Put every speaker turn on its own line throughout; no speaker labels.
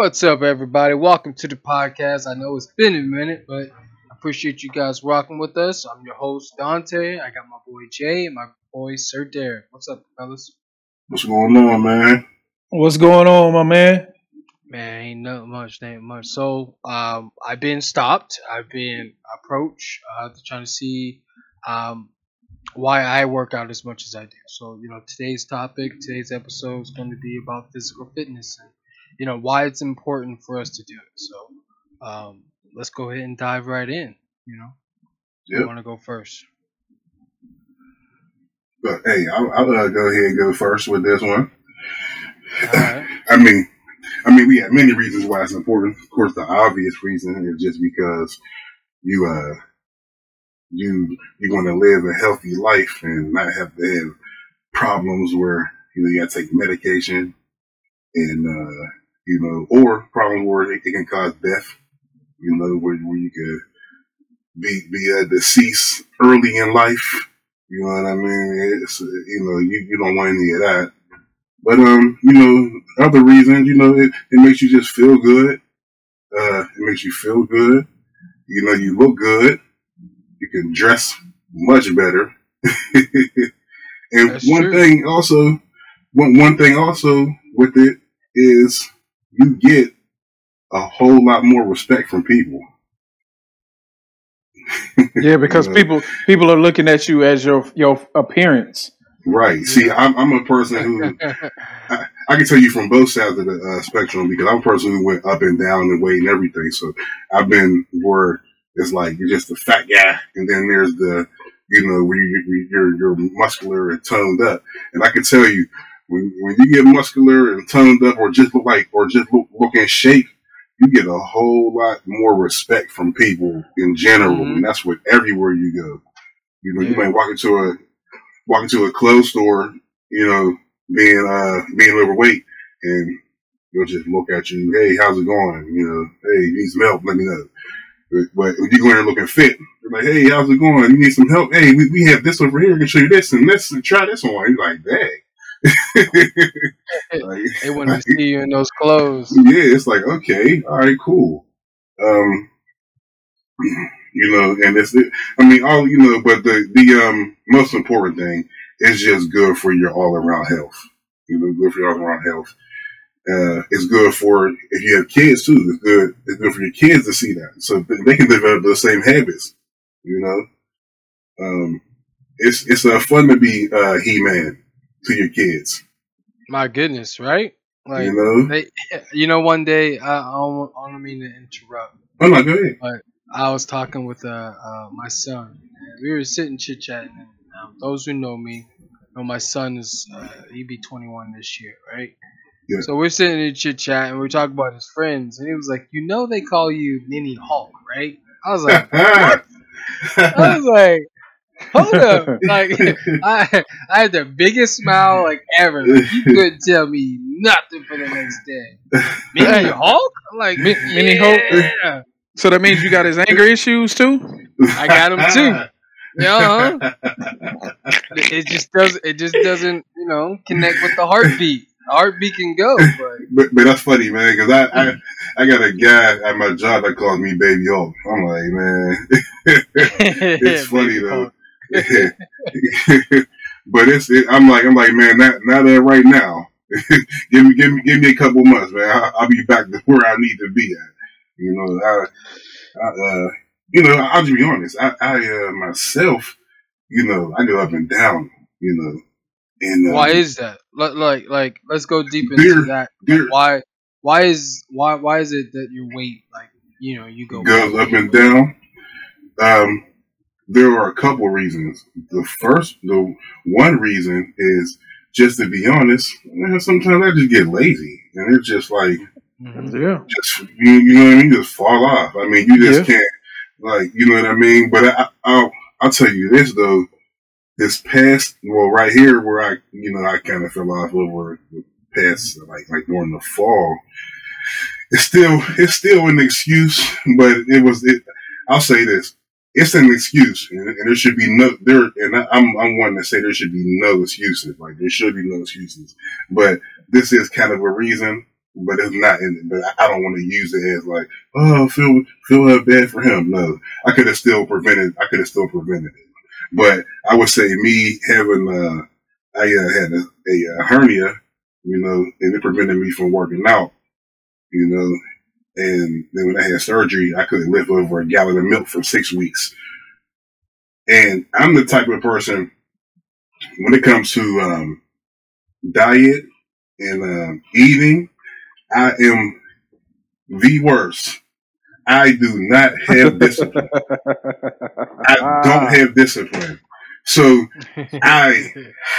What's up, everybody? Welcome to the podcast. I know it's been a minute, but I appreciate you guys rocking with us. I'm your host, Dante. I got my boy Jay and my boy Sir Derek. What's up, fellas?
What's going on, man?
What's going on, my man?
Man, ain't nothing much, ain't much. So, um, I've been stopped. I've been approached uh, trying to see um, why I work out as much as I do. So, you know, today's topic, today's episode is going to be about physical fitness and, you know, why it's important for us to do it. So, um, let's go ahead and dive right in. You know,
Yep.
you want to go first?
But hey, I'll, I'll uh, go ahead and go first with this one.
Right.
I mean, I mean, we have many reasons why it's important. Of course, the obvious reason is just because you uh you you want to live a healthy life and not have to have problems where you know you got to take medication and uh you know or problems where it, it can cause death. You know where where you could be be uh, deceased early in life. You know what I mean? It's, you know, you, you don't want any of that. But, um, you know, other reasons, you know, it, it makes you just feel good. Uh, it makes you feel good. You know, you look good. You can dress much better. and
That's
one
true.
thing also, one, one thing also with it is you get a whole lot more respect from people.
Yeah, because
know?
people people are looking at you as your your appearance.
Right. See, I'm, I'm a person who I can tell you from both sides of the uh, spectrum because I'm a person who went up and down and weight and everything. So I've been where it's like you're just a fat guy, and then there's the you know where you, you're you're muscular and toned up. And I can tell you when when you get muscular and toned up, or just look like, or just look, look in shape, you get a whole lot more respect from people in general,
Mhm.
and that's with everywhere you go. You know, you
Yeah.
might walk into a walk into a clothes store, you know, being uh being overweight, and they'll just look at you, hey, how's it going? You know, hey, you need some help? Let me know. But, but when you go in there looking fit, they're like, hey, how's it going? You need some help? Hey, we, we have this over here. I can show you this and this, and try this on. You're like, dang. like,
They want to see you in those clothes.
yeah, it's like okay, all right, cool. Um, you know, and it's I mean, all you know, but the the um most important thing is just good for your all around health. You know, good for your all around health. Uh, it's good for if you have kids too. It's good. It's good for your kids to see that, so they can develop the same habits. You know, um, it's it's uh, fun to be uh, he man to your kids.
My goodness, right? Like,
you know,
they, you know, one day I, I don't, I don't mean to interrupt.
oh no, go ahead.
I was talking with uh, uh, my son. And we were sitting chit chatting. Um, those who know me know my son is uh, he be 21 this year, right?
Yeah.
So we're sitting in chit chat and we're talking about his friends, and he was like, "You know, they call you Mini Hulk, right?" I was like, "What?" I was like, "Hold up!" Like, I I had the biggest smile like ever. Like, you couldn't tell me nothing for the next day. Mini Hulk? Like,
Mi- Mini Hulk? So that means you got his anger issues too.
I got him too. Yeah, huh? it just doesn't It just doesn't, you know, connect with the heartbeat. The heartbeat can go, but
But, but that's funny, man, because I, I I got a guy at my job that calls me Baby Hulk. I'm like, man, it's funny though. But it's it, I'm like I'm like, man, not not that right now. give me give me give me a couple months, man. I, I'll be back to where I need to be at. You know, I, I uh, you know, I'll just be honest. I, I uh, myself, you know, I go up and down. You know, and uh,
Why is that? Like, like, like, let's go deep into
Dear-
that.
dear-
Why, why is why why is it that your weight, like, you know, you go
goes up and down. Um, there are a couple reasons. The first, the one reason is just to be honest. Man, sometimes I just get lazy, and it's just like.
Yeah.
just you, you know what I mean. Just fall off. I mean, you just can't like you know what I mean. But I, I'll I'll tell you this though. This past well, right here where I you know I kind of fell off over the past like like during the fall. It's still it's still an excuse, but it was it. I'll say this: it's an excuse, and, and there should be no there. And I, I'm I'm one to say there should be no excuses. Like there should be no excuses, but this is kind of a reason. but it's not. But I don't want to use it as like, oh, feel feel bad for him. No, I could have still prevented. I could have still prevented it. But I would say me having, uh, I uh, had a, a hernia, you know, and it prevented me from working out, you know. And then when I had surgery, I couldn't live over a gallon of milk for six weeks. And I'm the type of person when it comes to um, diet and um, eating, I am the worst. I do not have discipline. I don't have discipline. So I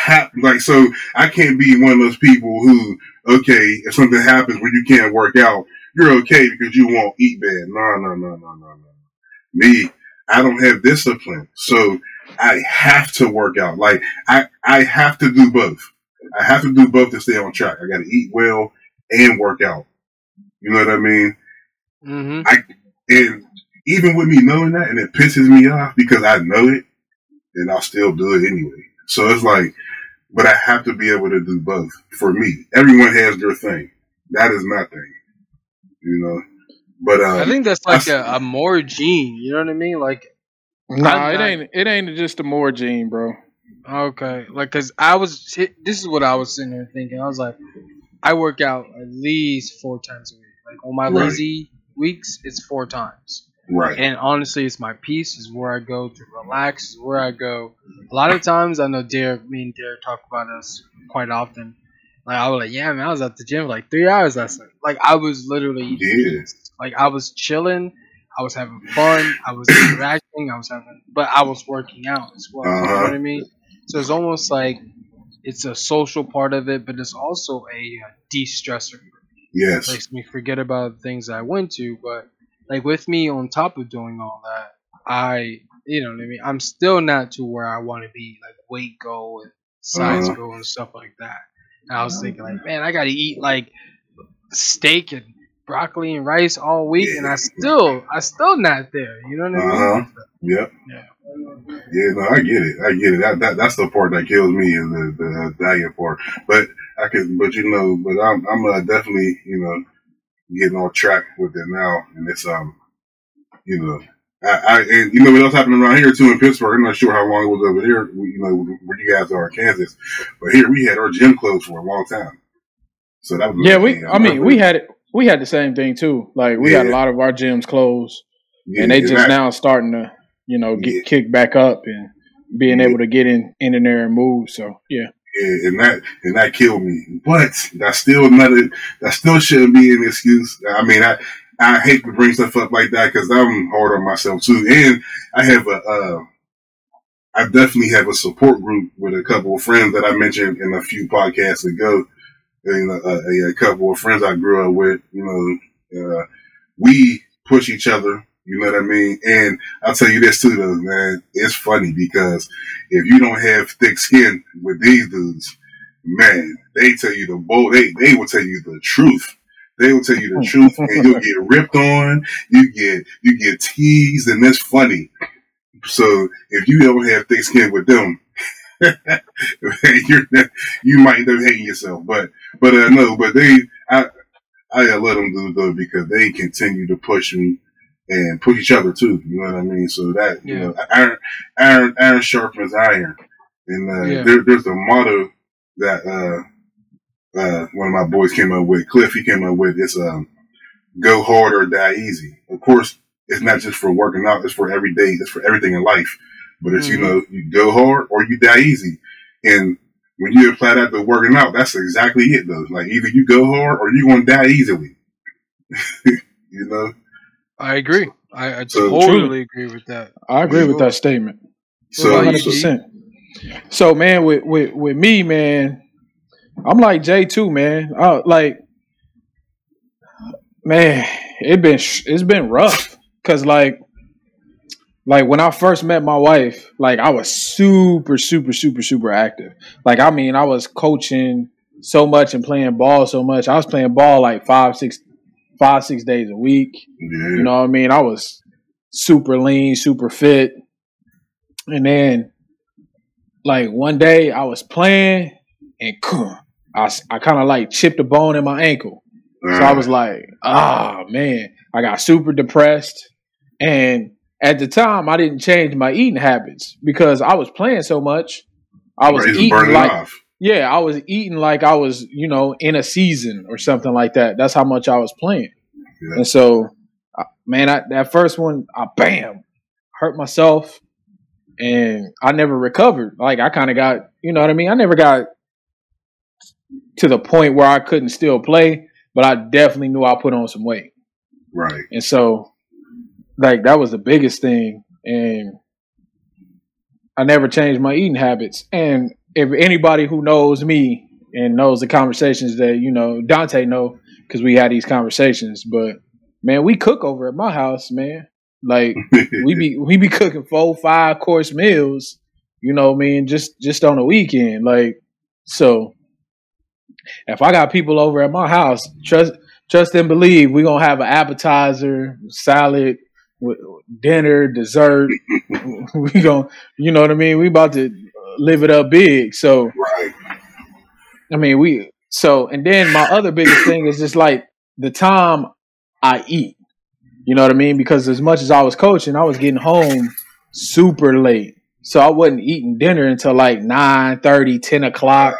have like so I can't be one of those people who okay if something happens where you can't work out you're okay because you won't eat bad. No no no no no no. Me I don't have discipline, so I have to work out. Like I I have to do both. I have to do both to stay on track. I got to eat well and work out. You know what I mean?
Mm-hmm.
I and even with me knowing that, and it pisses me off because I know it, and I'll still do it anyway. So it's like, but I have to be able to do both for me. Everyone has their thing. That is my thing. You know. But um,
I think that's like a, a more gene. You know what I mean? Like,
Nah,
I'm
it
not-
ain't. It ain't just a more gene, bro.
okay, like, cause I was. This is what I was sitting there thinking. I was like, I work out at least four times a week. Like on my
Right.
lazy weeks, it's four times.
right.
And honestly, it's my peace. Is where I go to relax. Is where I go. A lot of times, I know Derek. Me and Derek talk about us quite often. Like I was like, yeah, man, I was at the gym like three hours last night. Like I was literally,
Yeah.
like I was chilling. I was having fun. I was interacting. I was having, but I was working out as well. You know
Uh-huh.
what I mean? So it's almost like it's a social part of it, but it's also a uh, de-stressor
Yes.
makes me forget about the things I went to. But like with me on top of doing all that, I you know what I mean. I'm still not to where I want to be, like weight goal and size
Uh-huh.
goal and stuff like that. And I was thinking like, man, I got to eat like steak and broccoli and rice all week, and I still I still not there. You know what I mean?
Uh-huh. Yep.
Yeah.
Yeah, no, I get it. I get it. That, that that's the part that kills me is the, the diet part. But I could, but you know, but I'm I'm uh, definitely you know getting on track with it now, and it's um, you know, I, I and you know what else happened around here too in Pittsburgh. I'm not sure how long it was over there. we- You know where you guys are in Kansas, but here we had our gym closed for a long time. So that was
Yeah, we. I mean, we had it. We had the same thing too. Like we had a lot of our gyms closed,
yeah,
and they just
that-
now starting to, you know, get
Yeah.
kicked back up and being
Yeah.
able to get in in and there and move. So yeah,
Yeah, and that and that killed me. But that's still not a, that still shouldn't be an excuse. I mean, I I hate to bring stuff up like that because I'm hard on myself too, and I have a uh, I definitely have a support group with a couple of friends that I mentioned in a few podcasts ago. And uh, a, a couple of friends I grew up with, you know, uh, we push each other. You know what I mean? And I'll tell you this too, though, man. It's funny because if you don't have thick skin with these dudes, man, they tell you the bull. They they will tell you the truth. They will tell you the truth, and you'll get ripped on. You get you get teased, and that's funny. So if you don't have thick skin with them, not- you might end up hating yourself. But but uh, no, but they I I let them do though because they continue to push me and push each other too. You know what I mean? So that you
Yeah.
know, iron iron iron sharpens iron, and uh,
Yeah.
there, there's a motto that uh, uh, one of my boys came up with. Cliff he came up with. It's um, go hard or die easy. Of course, it's not just for working out. It's for every day. It's for everything in life. But it's you
Mhm.
know you go hard or you die easy, and when you apply that to working out, that's exactly it though. Like either you go hard or you're gonna die easily. you know.
I agree. I, I
So-
totally agree with that.
I agree with that statement.
So,
hundred
so
percent. So man, with with with me, man, I'm like Jay too, man. I, like, man, it been sh- it's been rough because like, like when I first met my wife, like I was super, super, super, super active. Like I mean, I was coaching so much and playing ball so much. I was playing ball like five, six, five, six days a week.
yeah,
You know what I mean? I was super lean, super fit. And then, like, one day I was playing and I, I kind of like chipped a bone in my ankle. So I was like, ah, man, I got super depressed. And at the time, I didn't change my eating habits because I was playing so much. I was eating like,
off.
yeah, I was eating like I was, you know, in a season or something like that. That's how much I was playing.
Yeah.
And so, man, I, that first one, I bam, hurt myself, and I never recovered. Like I kind of got, you know what I mean. I never got to the point where I couldn't still play, but I definitely knew I put on some weight,
Right.
and so, like that was the biggest thing, and I never changed my eating habits. And if anybody who knows me and knows the conversations that you know Dante know, because we had these conversations, but man, we cook over at my house, man. Like we be we be cooking four, five course meals, you know what I mean, just just on the weekend. Like so if I got people over at my house, trust trust and believe we're gonna have an appetizer, salad, dinner, dessert. we gonna you know what I mean? We about to live it up big. So
right.
I mean, we so and then my other biggest thing is just like the time I eat. You know what I mean? Because as much as I was coaching, I was getting home super late. So I wasn't eating dinner until like 9 30, 10 o'clock.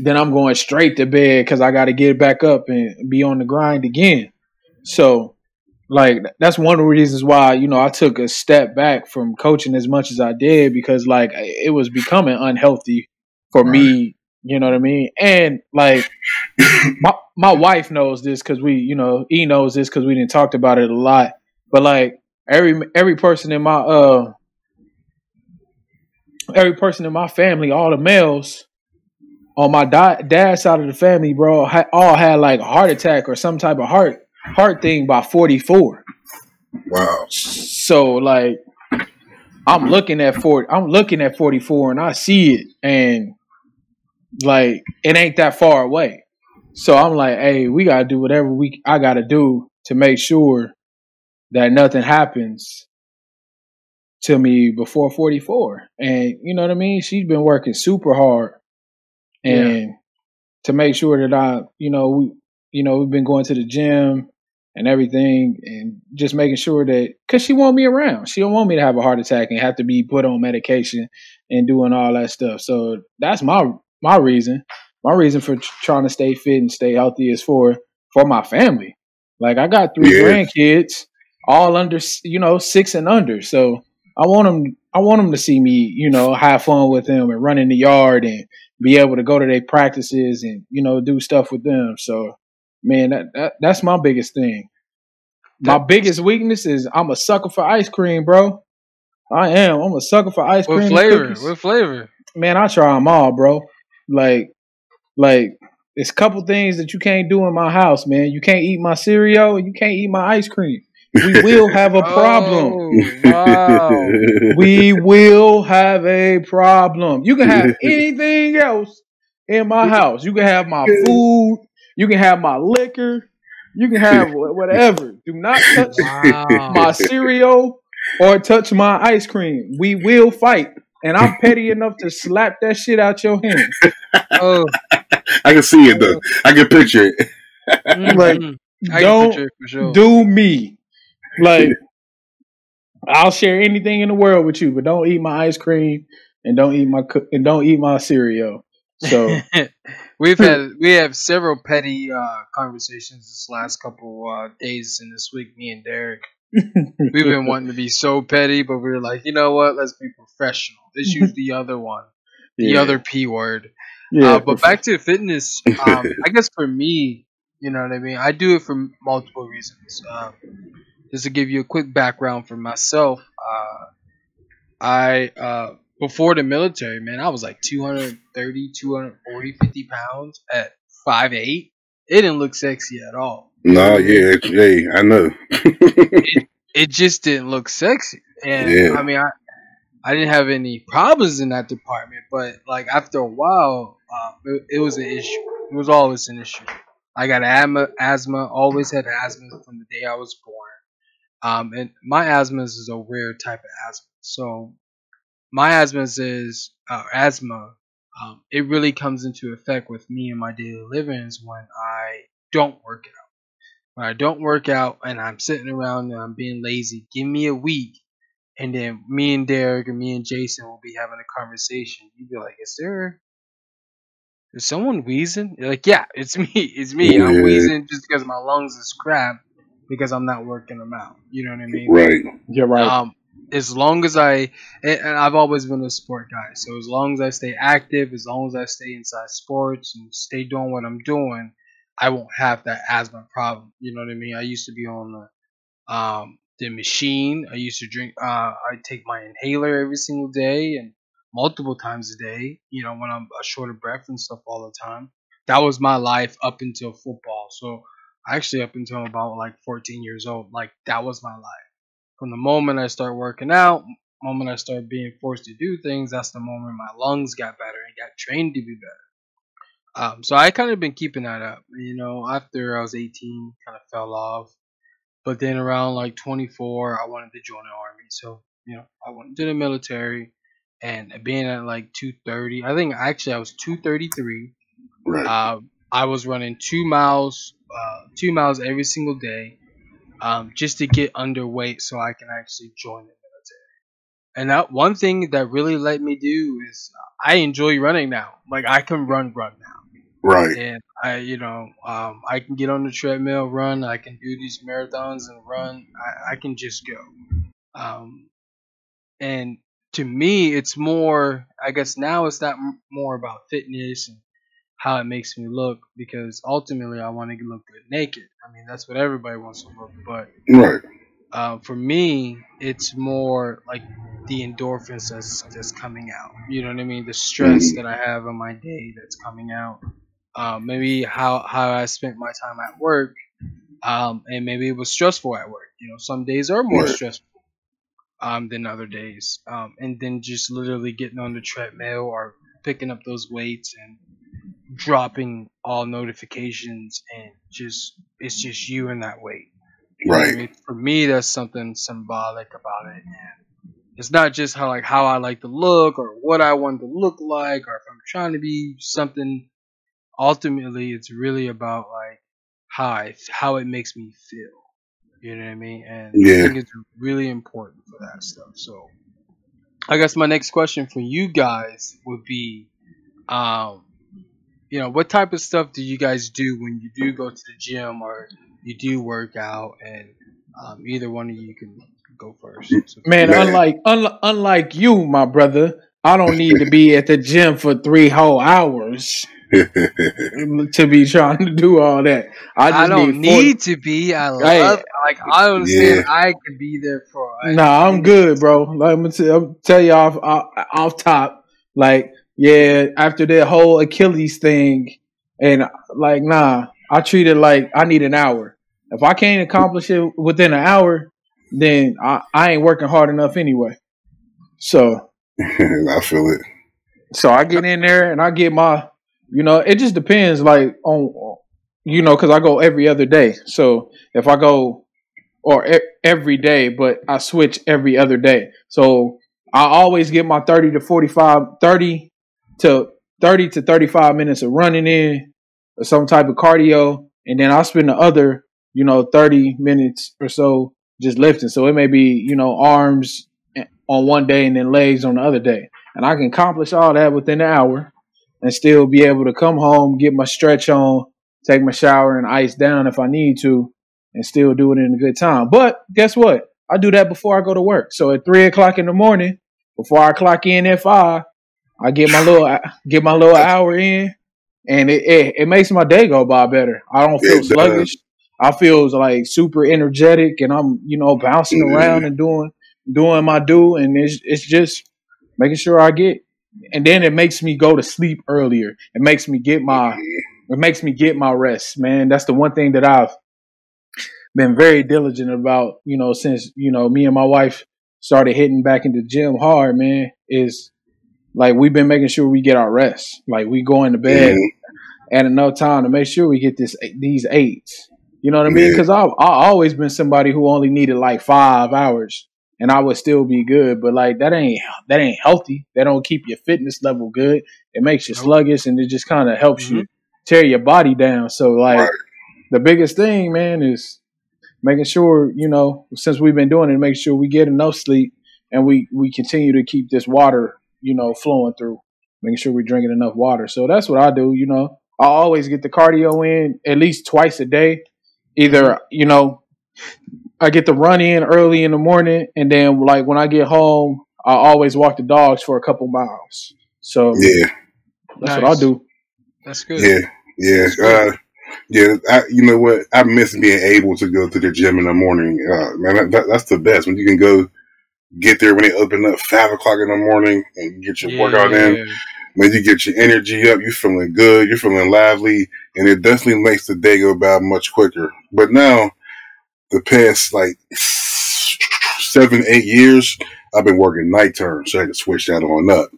Then I'm going straight to bed because I got to get back up and be on the grind again. So, like, that's one of the reasons why, you know, I took a step back from coaching as much as I did because, like, it was becoming unhealthy for me you know what I mean? And like my my wife knows this because we, you know, he knows this because we didn't talked about it a lot. But like every every person in my uh every person in my family, all the males on my di- dad's side of the family, bro, ha- all had like a heart attack or some type of heart heart thing by forty four.
Wow.
So like I'm looking at 40 I'm looking at 44 and I see it and like it ain't that far away. So I'm like, hey, we gotta do whatever we I gotta do to make sure that nothing happens to me before 44. And you know what I mean? She's been working super hard and to make sure that I, you know, we you know, we've been going to the gym and everything and just making sure that cuz she want me around. She don't want me to have a heart attack and have to be put on medication and doing all that stuff. So that's my my reason. My reason for tr- trying to stay fit and stay healthy is for for my family. Like I got three
Yeah.
grandkids, all under you know six and under. So I want them. I want them to see me, you know, have fun with them and run in the yard and be able to go to their practices and you know do stuff with them. So man, that, that that's my biggest thing. My biggest weakness is I'm a sucker for ice cream, bro. I am. I'm a sucker for ice cream.
What flavor? What flavor?
man, I try them all, bro. Like, like it's a couple things that you can't do in my house, man. You can't eat my cereal, and you can't eat my ice cream. We will have a problem.
Oh, wow.
We will have a problem. You can have anything else in my house. You can have my food. You can have my liquor. You can have whatever. Do not touch
wow.
my cereal or touch my ice cream. We will fight. And I'm petty enough to slap that shit out your hand.
Oh,
I can see it though. I can picture it.
Like,
mhm. I
don't
picture it for sure.
do me. Like, I'll share anything in the world with you, but don't eat my ice cream and don't eat my and don't eat my cereal. So
We've had we have several petty uh, conversations this last couple uh, days and this week. Me and Derek, we've been wanting to be so petty, but we are like, you know what? Let's be professional. Let's use the other one, the
Yeah.
other p word.
yeah,
uh, but back to fitness, um, I guess for me, you know what I mean. I do it for multiple reasons. Um, just to give you a quick background for myself, uh, I uh, before the military, man, I was like 230, 240, 50 pounds at 5'8". It didn't look sexy at all.
No, yeah, hey, I know.
It just didn't look sexy. And
Yeah.
I mean, I, I didn't have any problems in that department, but like after a while, um, it, it was an issue. It was always an issue. I got asthma, asthma, always had asthma from the day I was born. Um, and my asthma is a rare type of asthma. So my asthma is uh, asthma. Um, it really comes into effect with me and my daily livings when I don't work out. When I don't work out and I'm sitting around and I'm being lazy, give me a week, and then me and Derek or me and Jason will be having a conversation. You'd be like, "Is there is someone wheezing? You're like, yeah, it's me. It's me. I'm wheezing just because my lungs is crap because I'm not working them out. You know what I mean?
Right.
You're right.
Um, as long as I, and and I've always been a sport guy. So as long as I stay active, as long as I stay inside sports and stay doing what I'm doing, I won't have that asthma problem. You know what I mean? I used to be on the, um, the machine. I used to drink. Uh, I take my inhaler every single day and multiple times a day. You know when I'm uh, short of breath and stuff all the time. That was my life up until football. So actually up until about like 14 years old, like that was my life from the moment I start working out, moment I start being forced to do things, that's the moment my lungs got better and got trained to be better. Um, so I kind of been keeping that up. You know, after I was 18, kind of fell off. But then around like 24, I wanted to join the army. So, you know, I went to the military and being at like 230, I think actually I was 233.
Right.
Uh, I was running two miles, uh, two miles every single day, um, just to get underweight so I can actually join the military. And that one thing that really let me do is I enjoy running now. Like I can run, run now,
right.
and I, you know, um, I can get on the treadmill, run. I can do these marathons and run. I, I can just go. Um, and to me, it's more. I guess now it's not more about fitness and how it makes me look because ultimately I want to look good naked. I mean, that's what everybody wants to look, but
Right.
uh, for me, it's more like the endorphins that's that's coming out. You know what I mean? The stress that I have on my day that's coming out. Um, maybe how how I spent my time at work, um, and maybe it was stressful at work. You know, some days are more
Right.
stressful um, than other days. Um, and then just literally getting on the treadmill or picking up those weights and dropping all notifications and just it's just you in that weight. You know I
Right.
mean? For me, that's something symbolic about it, and it's not just how like how I like to look or what I want to look like, or if I'm trying to be something. Ultimately, it's really about like how I, how it makes me feel. You know what I mean? And I think it's really important for that stuff. So, I guess my next question for you guys would be, um, you know, what type of stuff do you guys do when you do go to the gym or you do work out? And um, either one of you can go first. So,
Man,
Man.
unlike unlike unlike you, my brother, I don't need to be at the gym for three whole hours to be trying to do all that. I
I, don't
need, 40
need to be. I love.
Hey.
Like I don't understand.
Yeah.
I could be there for.
Nah, I'm good, bro. Let me tell, I'm tell you off, off off top. Like, yeah, after that whole Achilles thing, and like, nah, I treat it like I need an hour. If I can't accomplish it within an hour, then I, I ain't working hard enough anyway. So,
I feel it.
so I get in there and I get my, you know, it just depends, like on, you know, because I go every other day. So if I go, or e- every day, but I switch every other day. So I always get my thirty to 45, 30 to thirty to thirty five minutes of running in, or some type of cardio, and then I spend the other, you know, thirty minutes or so just lifting. So it may be, you know, arms eh, on one day and then legs on the other day and I can accomplish all that within an hour and still be able to come home, get my stretch on, take my shower and ice down if I need to, and still do it in a good time. But guess what? I do that before I go to work. So at three o'clock in the morning, before I clock in at five, I get my little get my little hour in, and it it, it makes my day go by better. I don't feel
It does.
sluggish. I feel like super energetic, and I'm you know bouncing
Mhm.
around and doing doing my do, and it's it's just making sure I get, and then it makes me go to sleep earlier. It makes me get my it makes me get my rest, man. That's the one thing that I've been very diligent about, you know, since, you know, me and my wife started hitting back into the gym hard, man, is like we've been making sure we get our rest. Like we go into bed
Mhm.
at enough time to make sure we get this these eights. You know what I mean?
Yeah.
Because I've, I've always been somebody who only needed like five hours, and I would still be good. But like that ain't that ain't healthy. That don't keep your fitness level good. It makes you sluggish, and it just kind of helps you tear your body down. So like
Right.
the biggest thing, man, is making sure you know since we've been doing it, make sure we get enough sleep and we we continue to keep this water you know flowing through, making sure we're drinking enough water. So that's what I do. You know, I always get the cardio in at least twice a day. Either you know, I get the run in early in the morning, and then like when I get home, I always walk the dogs for a couple miles. So
Yeah,
that's what I do.
That's good.
yeah, yeah. Uh, yeah, I, you know what? I miss being able to go to the gym in the morning. Uh, man, that, that, that's the best when you can go get there when they open up five o'clock in the morning and get your workout in. When you get your energy up, you're feeling good, you're feeling lively, and it definitely makes the day go by much quicker. But now, the past like seven, eight years, I've been working night term, so I had to switch that on up.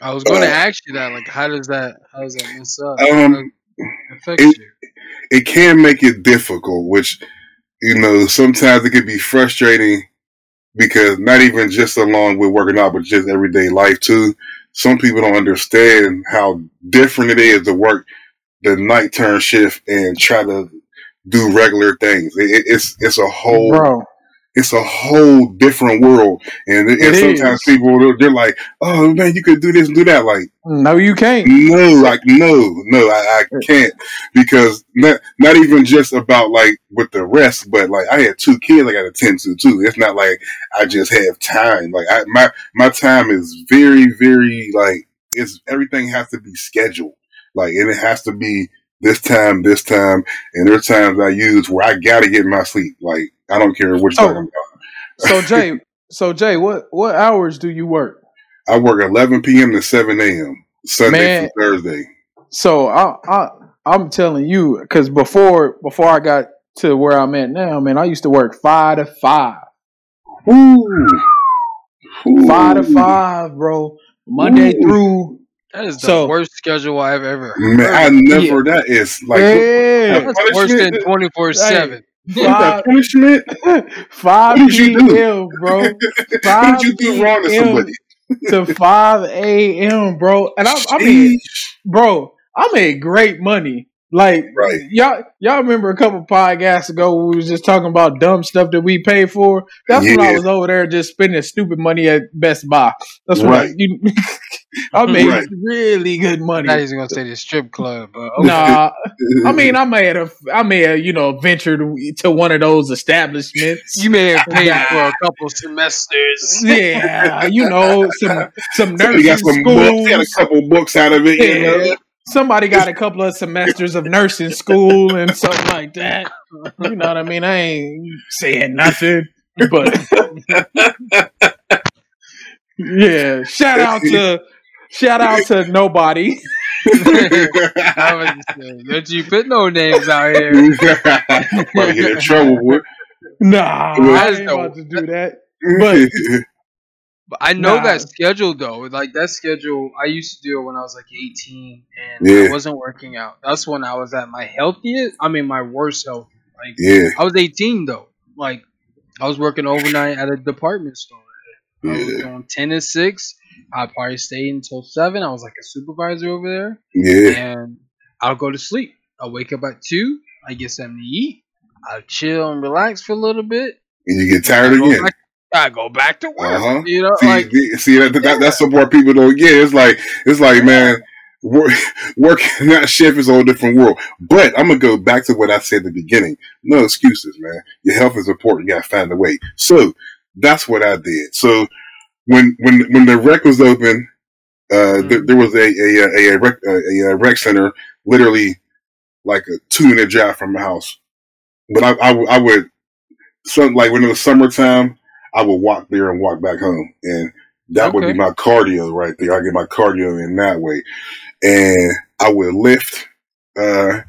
I was going to
Uh,
ask you that. Like, how does that? How does that mess up?
Um,
How affects
it-
you?
it can make it difficult, which you know sometimes it can be frustrating because not even just along with working out, but just everyday life too. Some people don't understand how different it is to work the night turn shift and try to do regular things. It, it- it's it's a whole
Bro,
it's a whole different world, and, and sometimes people they're, they're like, "Oh man, you could do this and do that." Like
no, you can't.
no, like no, no, I, I eh. can't because not not even just about like with the rest, but like I had two kids I got to tend to too. It's not like I just have time. Like I, my my time is very very like it's everything has to be scheduled. Like and it has to be this time, this time, and there's times I use where I gotta get my sleep. Like I don't care what you're
So-
talking about.
So Jay, so Jay, what what hours do you work?
I work 11 p.m. to 7 a.m. Sunday
Man.
through Thursday.
So I I I'm telling you, because before before I got to where I'm at now, man, I used to work five to five,
Ooh. Ooh.
five to five, bro, Monday
Ooh.
through.
That is the
So-
worst schedule I've ever
Man, I
heard.
never. That is like
yeah,
That's worse than twenty four seven.
What is that punishment.
five
What did you do?
p.m., bro,
what
five
did you do wrong to somebody?
to five a.m., bro, and I, I mean, bro, I made great money. Like
Right.
y'all, y'all remember a couple podcasts ago we was just talking about dumb stuff that we paid for. That's when I was over there just spending stupid money at Best Buy. That's when
Right.
I, you, I made
Right.
Really good
thought he
money.
was gonna say the strip club, but okay.
Nah, I mean I may have, I may have, you know, ventured to one of those establishments.
you may have paid for a couple semesters.
yeah, you know, some some nursing
got some books, got a couple books out of it. You know?
Yeah. Somebody got a couple of semesters of nursing school and something like that. You know what I mean? I ain't saying nothing, but yeah. Shout out to shout out to nobody.
I was just saying, Don't you put no names out here?
Might get in trouble with.
Nah,
Well,
I
that's
ain't
the-
about to do that. But-
But I know
Nah.
that schedule though. Like that schedule, I used to do it when I was like 18, and
Yeah.
I wasn't working out. That's when I was at my healthiest. I mean, my worst health. Like
yeah,
I was 18 though. Like I was working overnight at a department store. I was
yeah,
doing 10 to 6. I probably stay until 7. I was like a supervisor over there.
yeah.
And I'll go to sleep. I'll wake up at 2. I get something to eat. I'll chill and relax for a little bit.
And you get tired again.
back, I go back to work.
Uh-huh.
You know,
See,
like
see that, that that's the part people don't get. It's like it's like man, work, working that shift is a whole different world. But I'm gonna go back to what I said at the beginning. No excuses, man. Your health is important. You gotta find a way. So that's what I did. So when when when the rec was open, uh, there, there was a a a, a, rec, a, a rec center literally like a two minute drive from my house. But I I would some like when it was summertime, I would walk there and walk back home, and that would be my cardio right there. I get my cardio in that way, and I would lift. Uh,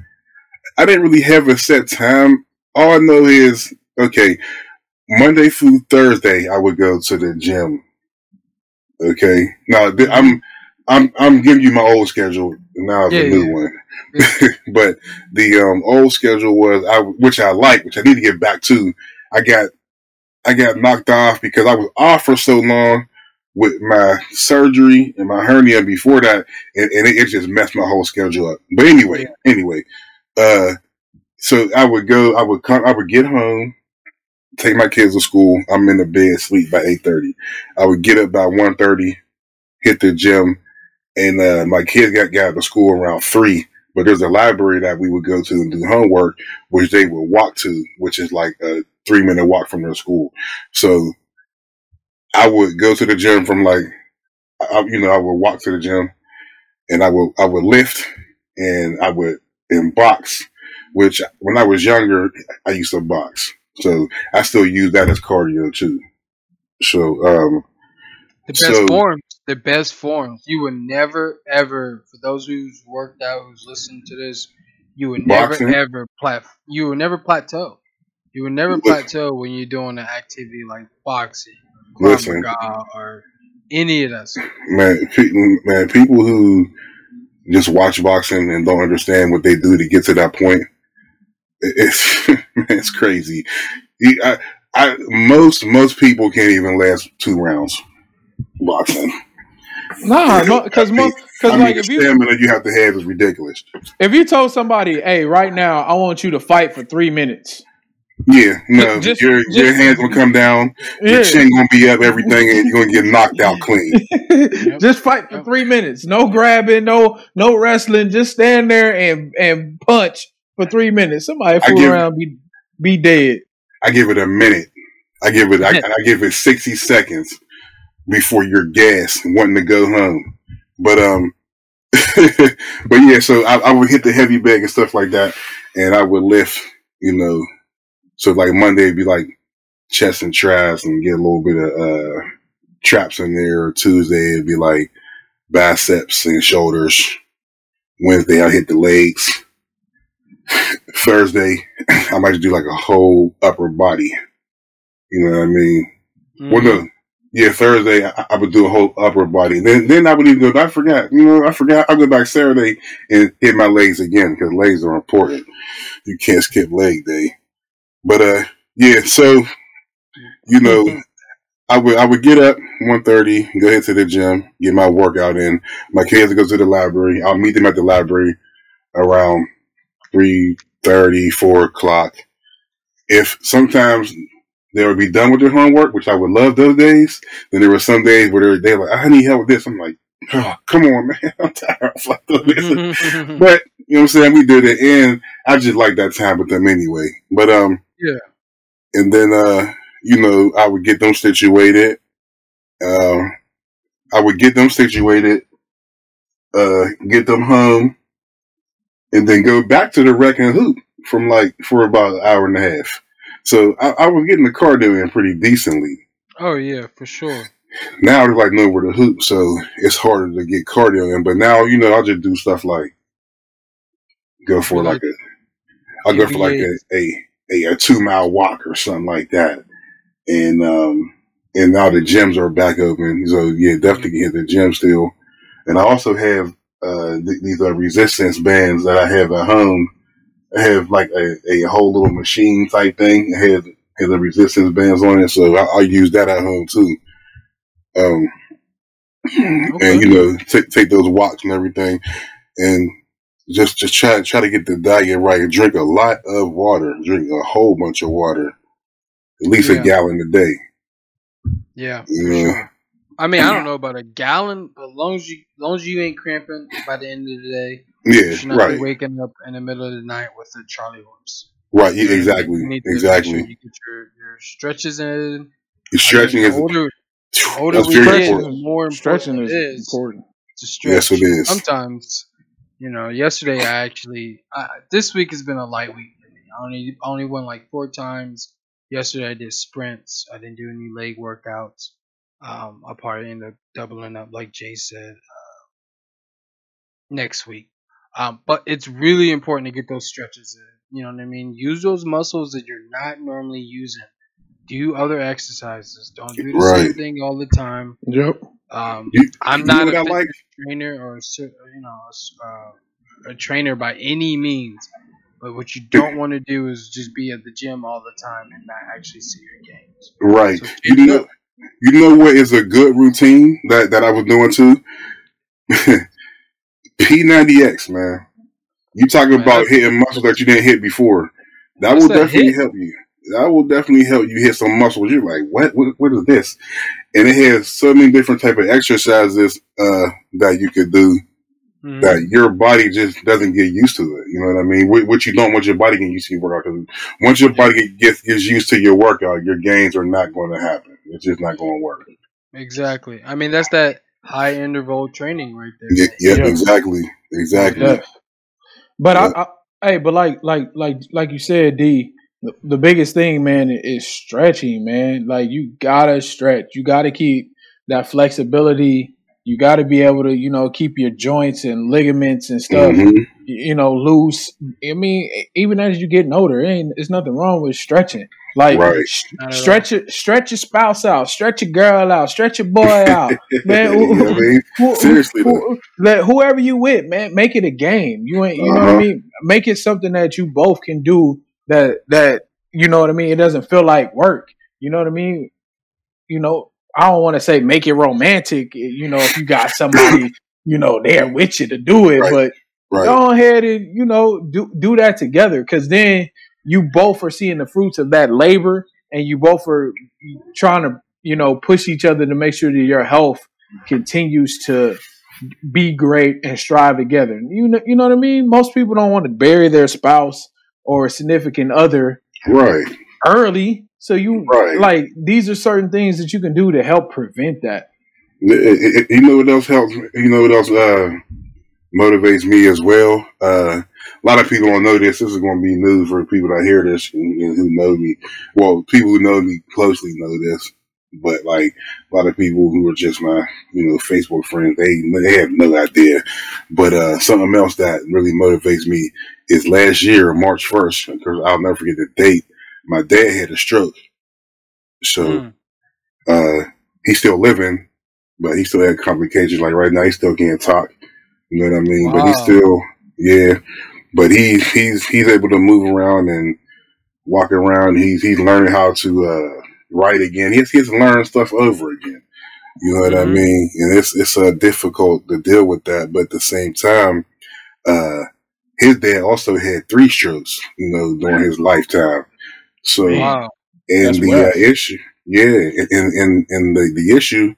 I didn't really have a set time. All I know is okay. Monday through Thursday, I would go to the gym. Okay, now th- I'm I'm I'm giving you my old schedule now. The
Yeah,
new
yeah.
one, but the um, old schedule was I which I like, which I need to get back to. I got I got knocked off because I was off for so long with my surgery and my hernia before that, and, and it, it just messed my whole schedule up. But anyway, anyway, uh, so I would go. I would come. I would get home, take my kids to school. I'm in the bed, sleep by eight thirty. I would get up by one thirty, hit the gym, and uh, my kids got got to school around three. But there's a library that we would go to and do homework, which they would walk to, which is like a three minute walk from their school. So I would go to the gym from like, I, you know, I would walk to the gym, and I would I would lift, and I would in box, which when I was younger I used to box, so I still use that as cardio too. So um,
The best
So-
forms, the best forms. You would never ever, for those who's worked out, who's listening to this, you would
Boxing?
never ever plat. You would never plateau. You would never plateau when you're doing an activity like boxing,
Listen.
Or any of that stuff.
man, man, people who just watch boxing and don't understand what they do to get to that point, it's it's crazy. I, I, most most people can't even last two rounds boxing.
Nah, no, because
I mean,
because
I mean,
like if you
stamina you have to have is ridiculous.
if you told somebody, hey, right now I want you to fight for three minutes,
Yeah, no,
Just-
your your hands gonna come down, your chin gonna be up, everything, and you're gonna get knocked out clean.
just fight for
Yep.
three minutes. No grabbing, no no wrestling. Just stand there and and punch for three minutes. Somebody
I
fool
give-
around, be be dead.
I give it a minute. I give it. I, I give it sixty seconds before your gas wanting to go home. But um, but yeah. So I, I would hit the heavy bag and stuff like that, and I would lift. You know, so like Monday it'd be like chest and traps, and get a little bit of uh traps in there. Or Tuesday it'd be like biceps and shoulders. Wednesday I hit the legs. Thursday I might do like a whole upper body. You know what I mean? Well,
Mm-hmm.
no. Yeah, Thursday I, I would do a whole upper body. Then then I would even go. I forgot. You know, I forgot. I go back Saturday and hit my legs again because legs are important. You can't skip leg day. But uh, yeah. So you know, I would I would get up one thirty, go ahead to the gym, get my workout in. My kids would go to the library. I'll meet them at the library around three thirty, four o'clock. If sometimes they would be done with their homework, which I would love those days. Then there were some days where they're, they're like, I need help with this. I'm like, oh, come on, man. I'm tired of like doing this.
Mhm.
But you know what I'm saying? We did it and I just like that time with them anyway. But um
Yeah.
And then uh, you know, I would get them situated. Um I would get them situated, uh, get them home, and then go back to the rec and hoop from like for about an hour and a half. So I, I was getting the cardio in pretty decently.
oh yeah, for sure.
Now there's like nowhere to hoop, so it's harder to get cardio in. But now, you know, I'll just do stuff like go for like a, I'll go for like a, a, a, a two mile walk or something like that. And, um, and now the gyms are back open. So yeah, definitely can hit the gym still. And I also have, uh, th- these are resistance bands that I have at home. I have like a, a whole little machine type thing. I have, have the resistance bands on it. So I, I use that at home too. Um,
Okay.
and you know, take take those walks and everything, and just just try try to get the diet right. Drink a lot of water. Drink a whole bunch of water, at least
Yeah.
a gallon a day.
Yeah. sure. I mean, I don't know about a gallon, but as long as you, as long as you ain't cramping by the end of the day, you
Yeah,
should not
right,
be waking up in the middle of the night with a Charlie horse.
right. Yeah,
You
exactly,
need to make
exactly.
sure you get your, your stretches in.
Your stretching
I
is
mean, the older, the older
that's
we
very
get, the
important.
more important
Stretching
it
is
is
important.
to stretch.
Yes, it is.
Sometimes, you know, yesterday I actually, I, this week has been a light week for me. I only, I only went like four times. Yesterday I did sprints. I didn't do any leg workouts. Um, I'll probably end up doubling up, like Jay said, uh, next week. Um, but it's really important to get those stretches in. You know what I mean? Use those muscles that you're not normally using. Do other exercises. Don't do the same thing all the time.
Yep.
Um,
You-
I'm
you
not a
like?
trainer or a you know uh, a trainer by any means, but what you don't want to do is just be at the gym all the time and not actually see your gains.
Right.
So
You know. You know what is a good routine that that I was doing too. P90X, man. You talking
Man,
about hitting muscles that you didn't hit before. that will definitely
hit?
help you. That will definitely help you hit some muscles. You're like, what? What, what is this? And it has so many different type of exercises uh, that you could do
Mhm.
that your body just doesn't get used to it. You know what I mean? What, what you don't want your body getting used to your workout. Because once your body get, gets gets used to your workout, your gains are not going to happen. It's just not going to work.
Exactly. I mean, that's that high interval training right there.
Yeah, yep,
Yeah.
exactly, exactly.
Yeah. But
Yeah.
I, I, hey, but like, like, like, like you said, D. The, the biggest thing, man, is stretching, man. Like you gotta stretch. You gotta keep that flexibility. You gotta be able to, you know, keep your joints and ligaments and stuff,
Mhm.
you know, loose. I mean, even as you're getting older, it ain't there's nothing wrong with stretching. Like
Right.
s-
Not at all.
stretch your stretch your spouse out, stretch your girl out, stretch your boy out, man.
you know what I mean?
Who- who-
Seriously,
who- let whoever you with, man, make it a game. You ain't, you know what
Uh-huh.
I mean. Make it something that you both can do. That that you know what I mean. It doesn't feel like work. You know what I mean. You know, I don't want to say make it romantic. You know, if you got somebody, you know, there with you to do it,
Right.
but
Right.
go ahead and you know do do that together because then you both are seeing the fruits of that labor and you both are trying to you know push each other to make sure that your health continues to be great and strive together you know you know what i mean most people don't want to bury their spouse or significant other
Right.
early so you
Right.
like these are certain things that you can do to help prevent that
It- it- it- You know what else helps? You know what else uh, motivates me as well? Uh, a lot of people don't know this. This is going to be news for people that hear this and, and who know me. Well, people who know me closely know this, but like a lot of people who are just my, you know, Facebook friends, they they have no idea. But uh, something else that really motivates me is last year, March first, because I'll never forget the date. My dad had a stroke, so
Mm.
uh, he's still living, but he still had complications. Like right now, he still can't talk. You know what I mean? But he's still, yeah. But he he's he's able to move around and walk around. He's he's learning how to uh, write again. He's he's he has to learn stuff over again. You know what I
Mhm.
mean? And it's it's uh, difficult to deal with that, but at the same time, uh, his dad also had three strokes. You know, during his lifetime. So
Wow.
and
That's
the uh, issue, yeah, and and and the the issue,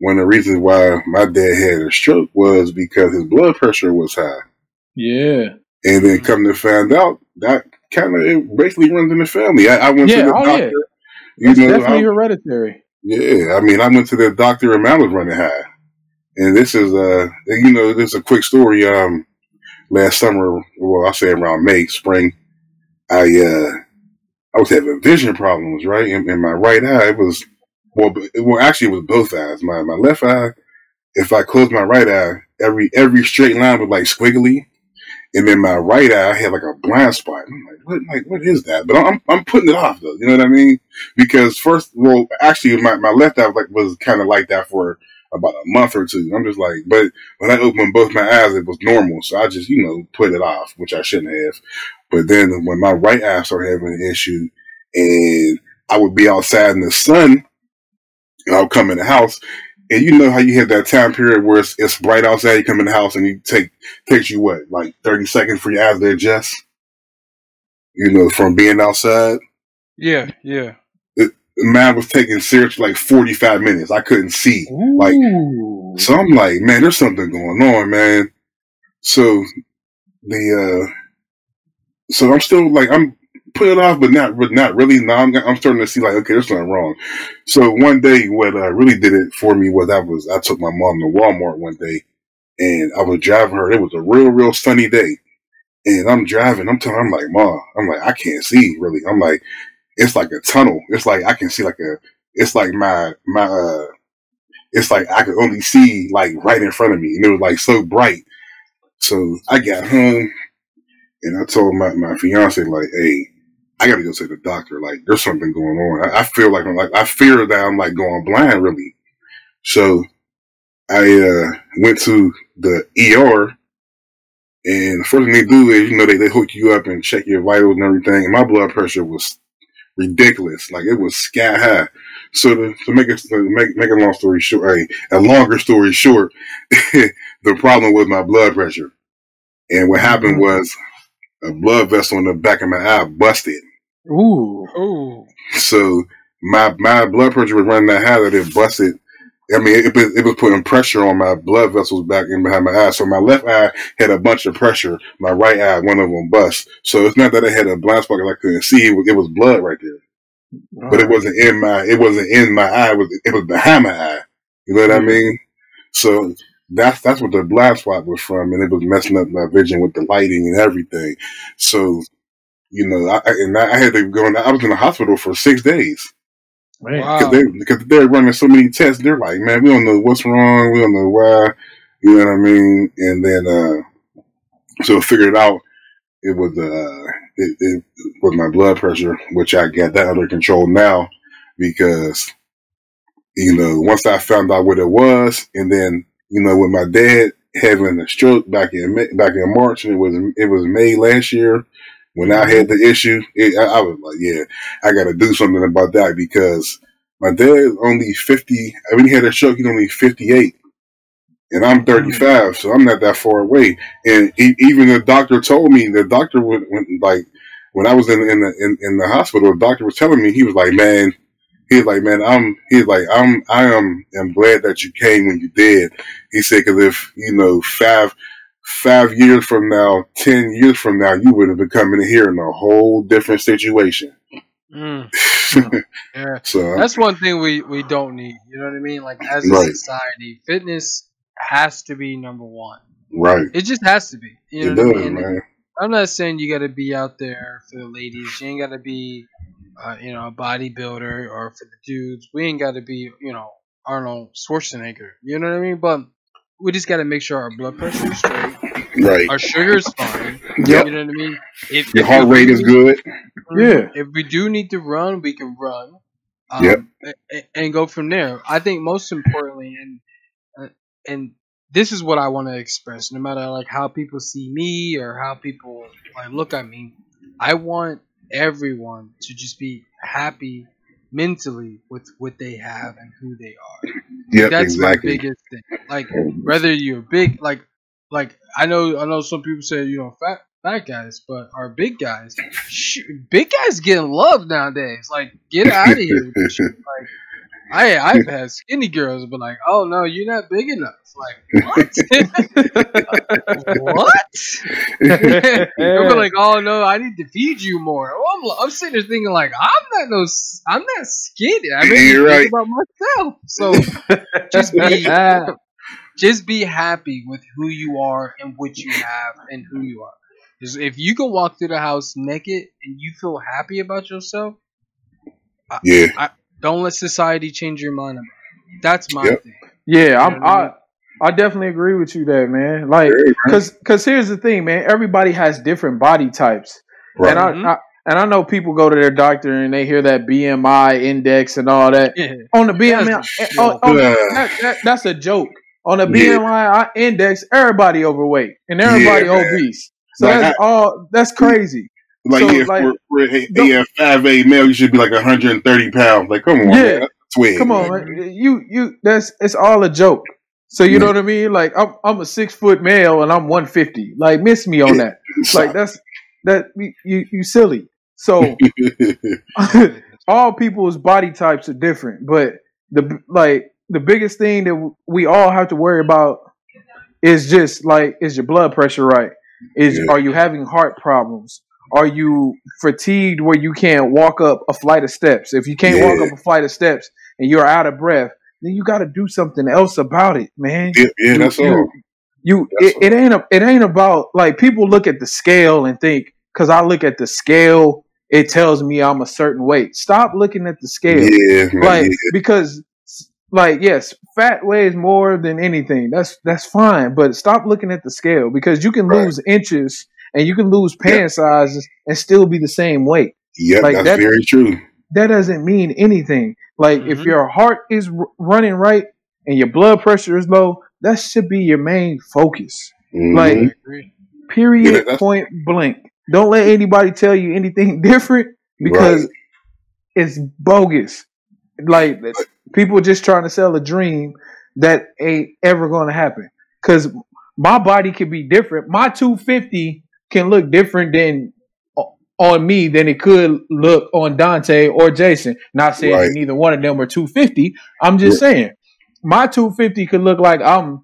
one of the reasons why my dad had a stroke was because his blood pressure was high,
yeah
and then come to find out that kind of it basically runs in the family. I, I went
Yeah,
to the
oh,
doctor.
yeah.
You
that's
know,
definitely
I,
hereditary
yeah, I mean, I went to the doctor and mine was running high, and this is uh, you know, this is a quick story. Um, last summer, well, I say around May, spring, I uh, I was having vision problems, right? In, in my right eye, it was well, well, actually, it was both eyes. My my left eye, if I closed my right eye, every every straight line was like squiggly, and then my right eye, had like a blind spot. I'm like, what, like what is that? But I'm I'm putting it off though. You know what I mean? Because first, well, actually, my my left eye like was kind of like that for about a month or two. I'm just like, but when I opened both my eyes, it was normal. So I just, you know, put it off, which I shouldn't have. But then when my right eye started having an issue and I would be outside in the sun and I'll come in the house and you know how you have that time period where it's, it's bright outside, you come in the house and you take, takes you what, like 30 seconds for your eyes to adjust? You know, from being outside.
Yeah. Yeah.
Mine was taking seriously like 45 minutes. I couldn't see. Like, So I'm like, man, there's something going on, man. So the uh so I'm still like I'm putting it off, but not but not really. Now I'm I'm starting to see like, okay, there's something wrong. So one day, what uh, really did it for me was I was I took my mom to Walmart one day, and I was driving her. It was a real real sunny day, and I'm driving. I'm telling, I'm like, mom, I'm like, I can't see really. I'm like, it's like a tunnel. It's like I can see like a. It's like my my. uh it's like I could only see like right in front of me, and it was like so bright. So I got home, and I told my my fiance like, "Hey, I got to go to the doctor. Like, there's something going on. I, I feel like I'm like I fear that I'm like going blind, really." So I uh went to the ER, and the first thing they do is you know they they hook you up and check your vitals and everything. And my blood pressure was ridiculous, like it was sky high. So to, to make it to make make a long story short, a, a longer story short, the problem was my blood pressure, and what happened was a blood vessel in the back of my eye busted.
Ooh.
Ooh.
So my my blood pressure was running that high that it busted. I mean, it, it, it was putting pressure on my blood vessels back in behind my eye. So my left eye had a bunch of pressure. My right eye, one of them bust. So it's not that I had a blind spot 'cause I couldn't see. It was, it was blood right there, but it wasn't in my. It wasn't in my eye. It was it was behind my eye. You know what I
hmm.
mean? So that's that's what the blind spot was from, and it was messing up my vision with the lighting and everything. So you know, I, I- and I, had to go. In, I was in the hospital for six days.
Wow.
because they because they're running so many tests. They're like, man, we don't know what's wrong. We don't know why. You know what I mean? And then uh, so I figured out it was uh it, it was my blood pressure, which I got that under control now because you know once I found out what it was, and then you know with my dad having a stroke back in back in March, and it was it was May last year when I had mm-hmm. the issue. It, I, I was like, yeah, I got to do something about that because my dad only fifty. When he had a stroke, he's only fifty eight. And I'm mm-hmm. 35, so I'm not that far away. And e even the doctor told me the doctor would when, like when I was in in the in, in the hospital, the doctor was telling me he was like, man, he was like, man, I'm he's like, I'm I am am glad that you came when you did. He said, because if you know five five years from now, ten years from now, you would have been coming here in a whole different situation.
Mm. Yeah.
so
That's one thing we, we don't need. You know what I mean? Like as a
Right.
society, fitness has to be number one.
right,
It just has to be. You
it
know what I mean?
Man.
I'm not saying you got to be out there for the ladies. You ain't got to be, uh, you know, a bodybuilder or for the dudes. We ain't got to be, you know, Arnold Schwarzenegger. You know what I mean? But we just got to make sure our blood pressure is straight,
Right,
our sugar's fine.
Yep.
You know what I mean? If,
your
if
heart rate
do
is
need-
good.
Yeah.
If we do need to run, we can run. Um,
Yep.
a- a- And go from there. I think most importantly, and uh, and this is what I want to express. No matter like how people see me or how people like look at me, I want everyone to just be happy mentally with what they have and who they are.
Yep,
That's
exactly.
my biggest thing. Like whether you're big, like like I know I know some people say you know fat fat guys, but our big guys, sh- big guys getting love nowadays. Like get out of here. with this shit. Like I I've had skinny girls, but like oh no, you're not big enough. Like what? what? They'll be like, oh no, I need to feed you more. Well, I'm, I'm sitting there thinking like, I'm not no, s- I'm not skinny. I mean,
You're right.
about myself. So just be, just be happy with who you are and what you have and who you are. 'Cause if you can walk through the house naked and you feel happy about yourself,
Yeah,
don't let society change your mind. About it. That's my
Yep.
thing.
Yeah, I'm,
You I mean?
I I definitely agree with you there, man. Like, cause cause here's the thing, man. Everybody has different body types,
right.
and I,
Mhm.
I and I know people go to their doctor and they hear that BMI index and all that.
Yeah.
On the BMI,
That's a
on, on-
joke.
that, that, that's a joke. On the
Yeah.
BMI index, everybody overweight and everybody
Yeah,
obese. So
Like,
that's all. That's crazy.
like,
so,
yeah,
like,
for, for a,
don't-
a five eight male, you should be like 130 pounds. Like, come on,
Yeah.
man, twig.
Come on, man. You you that's it's all a joke. So you know what I mean? Like I'm I'm a six foot male and I'm one fifty. Like miss me on that. Like that's that you you silly. So all people's body types are different, but the like the biggest thing that we all have to worry about is just like is your blood pressure right? Is
Yeah.
are you having heart problems? Are you fatigued where you can't walk up a flight of steps? If you can't walk up a flight of steps and you're out of breath, then you got to do something else about it, man.
yeah, yeah, that's
you,
all.
You,
That's
it, it ain't a, it ain't about like people look at the scale and think because I look at the scale, it tells me I'm a certain weight. Stop looking at the scale,
Yeah,
like
yeah.
because like yes, fat weighs more than anything. That's that's fine, but stop looking at the scale because you can
Right.
lose inches and you can lose
Yeah.
pant sizes and still be the same weight.
Yep,
like
that's
that-
very true.
That doesn't mean anything. Like if
Mhm.
your heart is r- running right and your blood pressure is low, that should be your main focus.
Mhm.
Like, Period.
Yeah,
point blank. Don't let anybody tell you anything different because
Right.
it's bogus. Like people just trying to sell a dream that ain't ever going to happen. Because my body could be different. My 250 can look different than on me than it could look on Dante or Jason. Not saying
Right.
neither one of them are 250. I'm just saying my 250 could look like I'm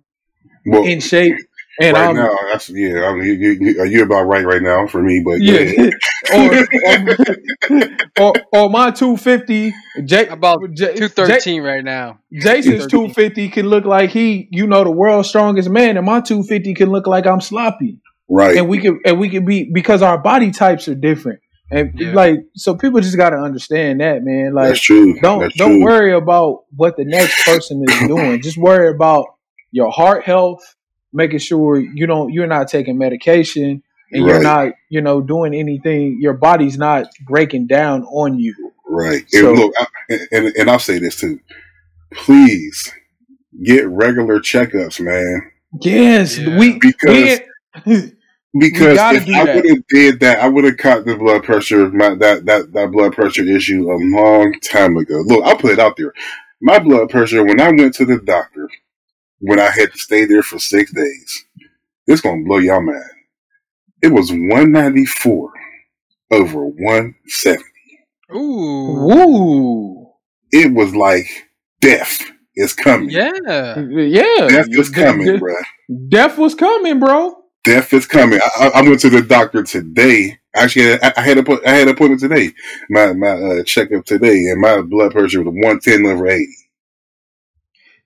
Well,
in shape and
right
I'm
now, that's yeah. I mean, you, you, you- you're about right right now for me, but
yeah. or, or, or or my 250 J,
About
J-
Two thirteen right now.
Jason's 250 can look like he, you know, the world's strongest man, and my 250 can look like I'm sloppy.
Right.
And we can and we can be because our body types are different. And
Yeah.
like so people just gotta understand that, man. Like
that's true.
don't
That's
don't
true.
worry about what the next person is doing. Just worry about your heart health, making sure you don't you're not taking medication and you're not, you know, doing anything. Your body's not breaking down on you.
Right.
So-
and look, I, and and I'll say this too. Please get regular checkups, man.
Yes,
Yeah.
we
Because-
we
Because if I would have did that, I would have caught the blood pressure, my, that that that blood pressure issue a long time ago. Look, I'll put it out there. My blood pressure when I went to the doctor, when I had to stay there for six days, it's gonna blow y'all mad. It was one ninety four over one seventy.
Ooh.
Ooh.
It was like death is coming.
Yeah.
Yeah.
Death
was
coming,
de-
bruh.
Death was coming, bro.
Death is coming. I, I- I went to the doctor today. Actually, I, I had a I had an appointment today. My my uh, checkup today, and my blood pressure was one ten over eighty.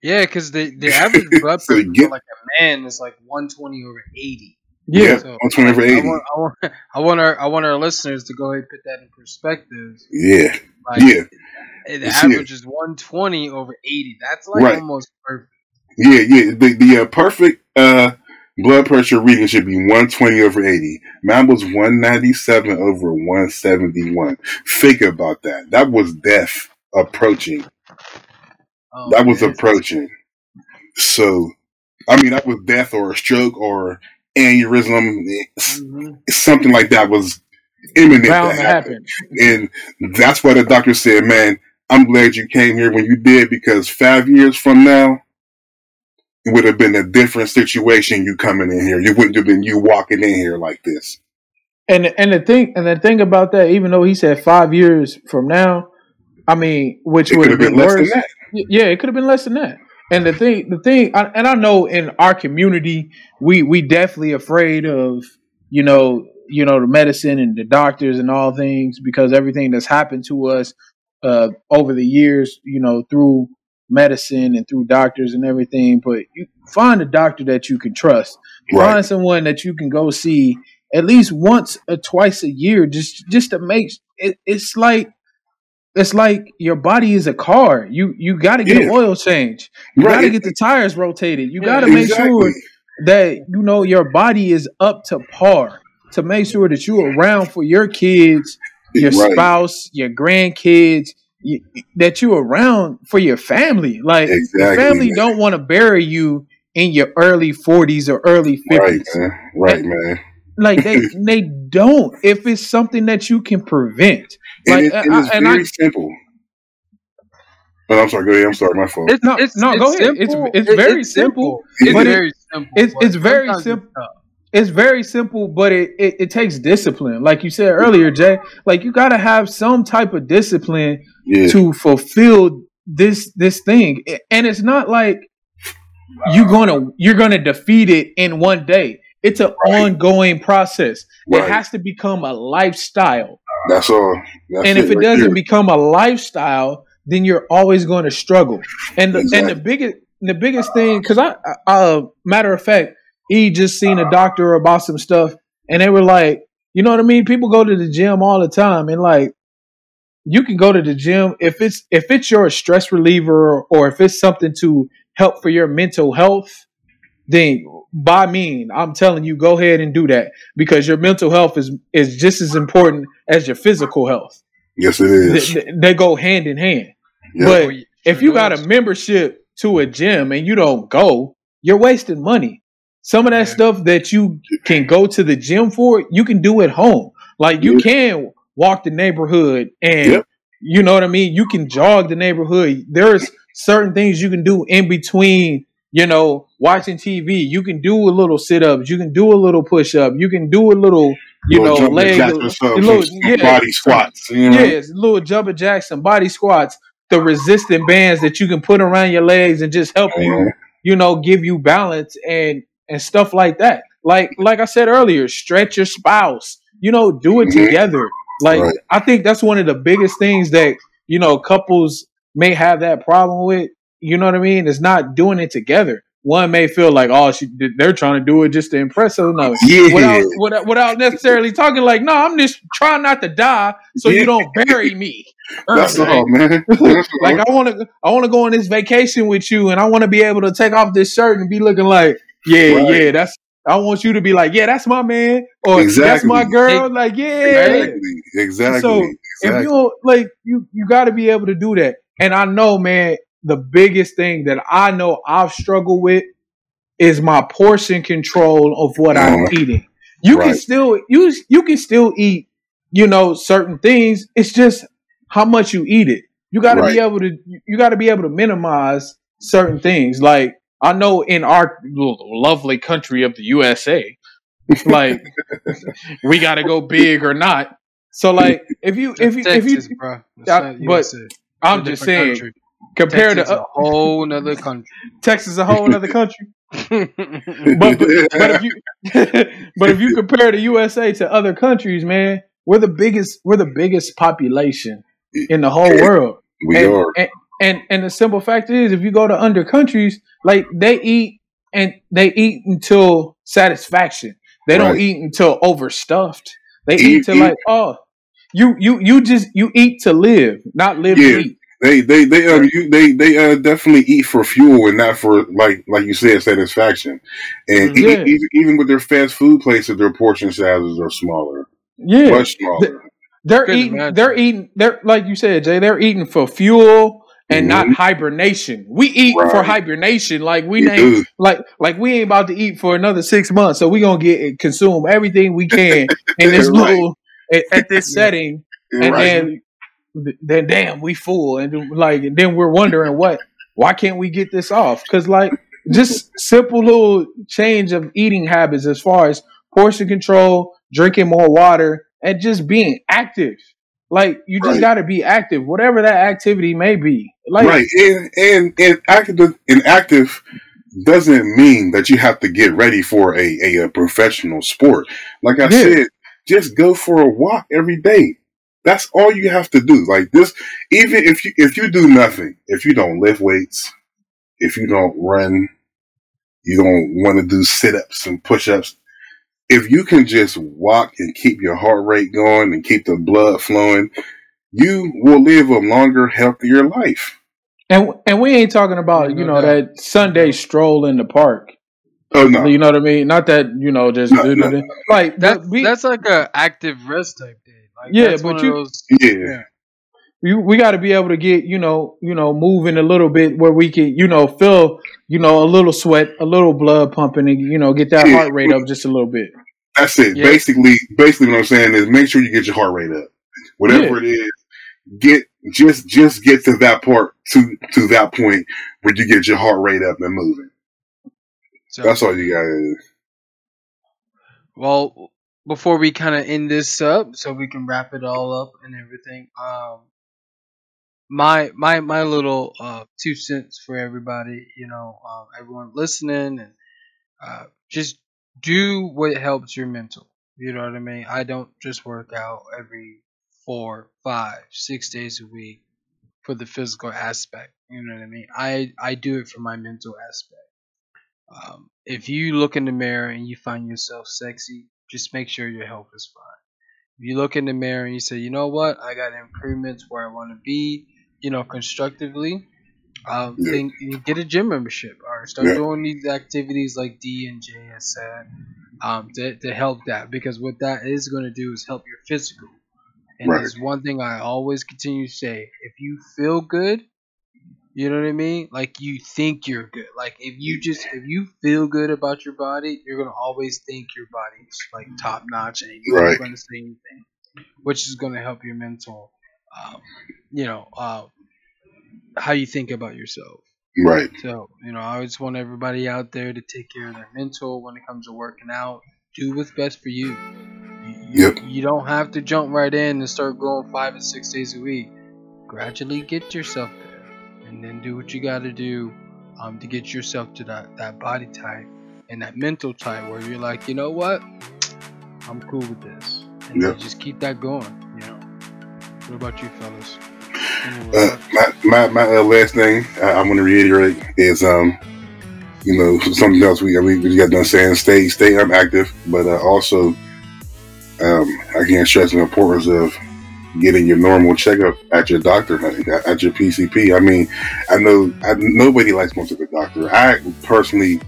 Yeah, because the, the average blood
So
pressure
get-
for like a man is like 120 over 80.
Yeah.
So,
one twenty over
I
eighty.
want, I, want, I want our I want our listeners to go ahead and put that in perspective.
Yeah,
Like,
yeah,
The
It's here.
average is 120 over 80. That's like
Right.
almost perfect.
yeah, yeah. The the uh, perfect uh, blood pressure reading should be one twenty over eighty. Mine was one ninety seven over one seventy one. Think about that. That was death approaching.
Um,
that was approaching. So, I mean, that was death or a stroke or aneurysm.
Mhm.
Something like that was imminent to happen.
happen.
And that's why the doctor said, man, I'm glad you came here when you did because five years from now, would have been a different situation you coming in here. You wouldn't have been you walking in here like this.
And and the thing and the thing about that, even though he said five years from now, I mean, which would have been,
been less
worse.
than that.
Yeah, it could have been less than that. And the thing, the thing, and I know in our community, we we definitely afraid of you know you know the medicine and the doctors and all things because everything that's happened to us uh, over the years, you know, through medicine and through doctors and everything. But you find a doctor that you can trust.
Right.
Find someone that you can go see at least once or twice a year, just just to make it. It's like it's like your body is a car. You you got to get
Yeah.
an oil change. You
Right.
got to get the tires rotated. You got to make
Exactly.
sure that you know your body is up to par to make sure that you're around for your kids, your
Right.
spouse, your grandkids, you, that you're around for your family. Like your
Exactly,
family
man.
don't want to bury you in your early 40s or early 50s.
Right, man. Right, man.
Like they they don't if it's something that you can prevent.
And,
Like
it, uh, and
I-
it's
and
very
I-
simple. Oh, I'm sorry. Go ahead. I'm sorry. My fault.
It's,
No,
it's,
no,
it's
go ahead. It's- it's
It-
very simple,
It's
but it-
very simple.
it's- it's very simple. It's very simple, but it, it, it takes discipline. Like you said earlier, Jay, like you got to have some type of discipline
yeah.
to fulfill this this thing. And it's not like you're gonna you're gonna defeat it in one day. It's an
Right.
ongoing process. It has to become a lifestyle.
That's all. That's
and if it
right
doesn't
there.
become a lifestyle, then you're always going to struggle. And the, and the biggest the biggest thing, because I, I uh, matter of fact, he just seen a doctor about some stuff, and they were like, you know what I mean? People go to the gym all the time, and like, you can go to the gym if it's if it's your stress reliever or if it's something to help for your mental health. Then, by mean, I'm telling you, go ahead and do that because your mental health is is just as important as your physical health
yes, it is.
they, they go hand in hand.
Yeah.
But if you got a membership to a gym and you don't go, you're wasting money. Some of that stuff that you can go to the gym for, you can do at home. Like you can walk the neighborhood and
Yep.
you know what I mean? You can jog the neighborhood. There's certain things you can do in between, you know, watching TV. You can do a little sit ups. You can do a little push up. You can do a little, you
Little
know, leg, a little, yeah,
body squats. You know?
it's little jumping jacks, some body squats, the resistant bands that you can put around your legs and just help you, you know, give you balance and and stuff like that. Like like I said earlier, stretch your spouse. You know, do it
Mhm.
together. Like
Right.
I think that's one of the biggest things that you know couples may have that problem with. You know what I mean? Is not doing it together. One may feel like, oh, she, they're trying to do it just to impress another
Yeah.
without, without without necessarily talking like, no, I'm just trying not to die so
Yeah.
you don't bury me.
That's
early."
all, man. That's
like
all.
I want to, I want to go on this vacation with you, and I want to be able to take off this shirt and be looking like, yeah,
Right.
yeah, that's. I want you to be like, yeah, that's my man, or that's my girl. Like, yeah.
Exactly. Exactly.
So, If you don't like, you you got to be able to do that. And I know, man, the biggest thing that I know I've struggled with is my portion control of what I'm
Uh-huh.
eating. You can still you you can still eat, you know, certain things. It's just how much you eat it. You got to be able to you got to be able to minimize certain things. Like I know in our lovely country of the USA, like we got to go big or not. So like if you if you if you
bro. It's
Yeah,
not
but
USA.
I'm just saying
country.
compared
Texas
to
a whole nother country.
Texas is a whole other country. But but, but if you but if you compare the USA to other countries, man, we're the biggest we're the biggest population in the whole world.
we
and,
are.
And, and and the simple fact is, if you go to under countries, like they eat and they eat until satisfaction. They don't
Right.
eat until overstuffed. They
Eat-
eat to
eat-
like oh, you you you just you eat to live, not live
Yeah.
to eat.
They they they um you, they they uh definitely eat for fuel and not for like like you said satisfaction. And e-
Yeah.
even even with their fast food places, their portion sizes are smaller,
Yeah,
much smaller.
they're
Couldn't
eating.
imagine.
They're eating. They're like you said, Jay. They're eating for fuel and not
Mhm.
hibernation. We eat for hibernation. Like we name like like we ain't about to eat for another six months, so we gonna get consume everything we can in this
Right.
little at, at this setting, and
right.
then then damn we full, and like and then we're wondering what why can't we get this off? Because like just simple little change of eating habits as far as portion control, drinking more water, and just being active. Like you just
Right.
got to be active, whatever that activity may be. Like
right. And and and active and active doesn't mean that you have to get ready for a, a, a professional sport. Like I
Yeah.
said, just go for a walk every day. That's all you have to do. Like this, even if you if you do nothing, if you don't lift weights, if you don't run, you don't want to do sit ups and push ups. If you can just walk and keep your heart rate going and keep the blood flowing, you will live a longer, healthier life.
And and we ain't talking about
Yeah,
you
no
know
doubt.
that Sunday stroll in the park.
Oh no,
You know what I mean? Not that you know just
No, no.
like
That's
but we,
that's like a active rest type day. Like
Yeah,
that's
but
one
you-
of those,
yeah,
you, we got to be able to get you know you know moving a little bit where we can you know feel you know a little sweat, a little blood pumping, and you know get that
Yeah.
heart rate up just a little bit.
that's it.
Yeah.
Basically, basically, what I'm saying is make sure you get your heart rate up. Whatever it is, get just just get to that part to to that point where you get your heart rate up and moving.
so-
That's all you gotta do.
Well, before we kind of end this up, so we can wrap it all up and everything. Um, my my my little uh two cents for everybody. You know, um, everyone listening, and uh, just do what helps your mental. You know what I mean? I don't just work out every four, five, six days a week for the physical aspect. You know what I mean? I I do it for my mental aspect. Um, if you look in the mirror and you find yourself sexy, just make sure your health is fine. If you look in the mirror and you say, you know what, I got improvements where I want to be, you know, constructively, um,
Yeah.
you get a gym membership or start
Yeah.
doing these activities like D and J has said um, to, to help that because what that is going to do is help your physical. And
Right.
there's one thing I always continue to say: if you feel good, you know what I mean? Like you think you're good. Like if you just if you feel good about your body, you're gonna always think your body's like top notch, and you're
Right.
gonna say anything, which is gonna help your mental, um, you know, uh, how you think about yourself.
Right.
So, you know, I just want everybody out there to take care of their mental when it comes to working out. Do what's best for you. You,
Yep.
you don't have to jump right in and start going five and six days a week. Gradually get yourself there, and then do what you got to do um, to get yourself to that, that body type and that mental type where you're like, you know what, I'm cool with this, and
Yep.
just keep that going. You know. What about you, fellas?
My my, my uh, last thing I, I want to reiterate is um, you know, something else we we, got done saying stay stay active, but uh, also um, I can't stress the importance of getting your normal checkup at your doctor at at your PCP. I mean, I know I, nobody likes going to the doctor. I personally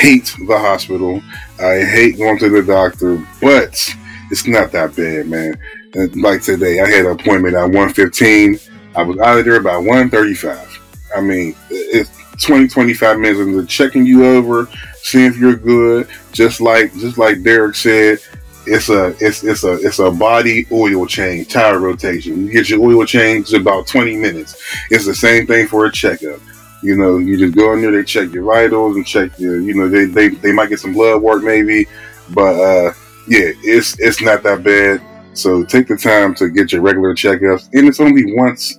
hate the hospital. I hate going to the doctor, but it's not that bad, man. Like today, I had an appointment at 1:15. I was out of there by 1:35. I mean, it's 20, 25 minutes into checking you over, seeing if you're good. Just like just like Derek said, it's a it's it's a it's a body oil change, tire rotation. You get your oil change about 20 minutes. It's the same thing for a checkup. You know, you just go in there, they check your vitals and check your, you know, they, they, they might get some blood work maybe, but uh, yeah, it's it's not that bad. So take the time to get your regular checkups, and it's only once.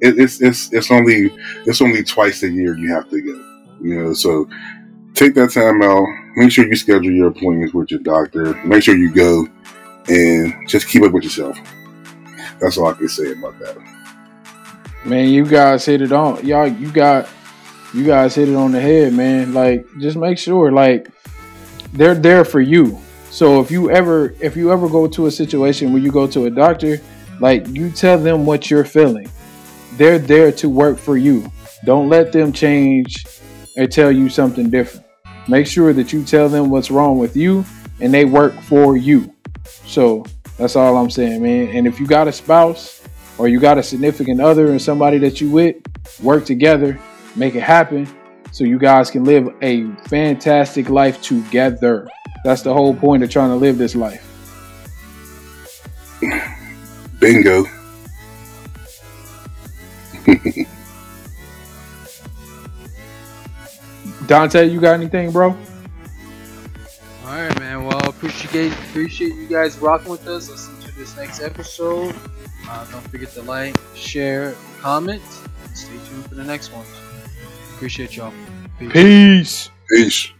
It, it's it's it's only it's only twice a year you have to go. You know, so take that time out. Make sure you schedule your appointments with your doctor. Make sure you go, and just keep up with yourself. That's all I can say about that.
Man, you guys hit it on. Y'all, you got, you guys hit it on the head, man. Like, just make sure, like, they're there for you. So if you ever, if you ever go to a situation where you go to a doctor, like, you tell them what you're feeling. They're there to work for you. Don't let them change and tell you something different. Make sure that you tell them what's wrong with you, and they work for you. So that's all I'm saying, man. And if you got a spouse or you got a significant other and somebody that you with, work together, make it happen so you guys can live a fantastic life together. That's the whole point of trying to live this life.
Bingo.
Dante, you got anything, bro?
All right, man. Well, appreciate appreciate you guys rocking with us. Listen to this next episode. Uh, don't forget to like, share, comment. and Stay tuned for the next one. Appreciate y'all. Peace.
Peace.
Peace.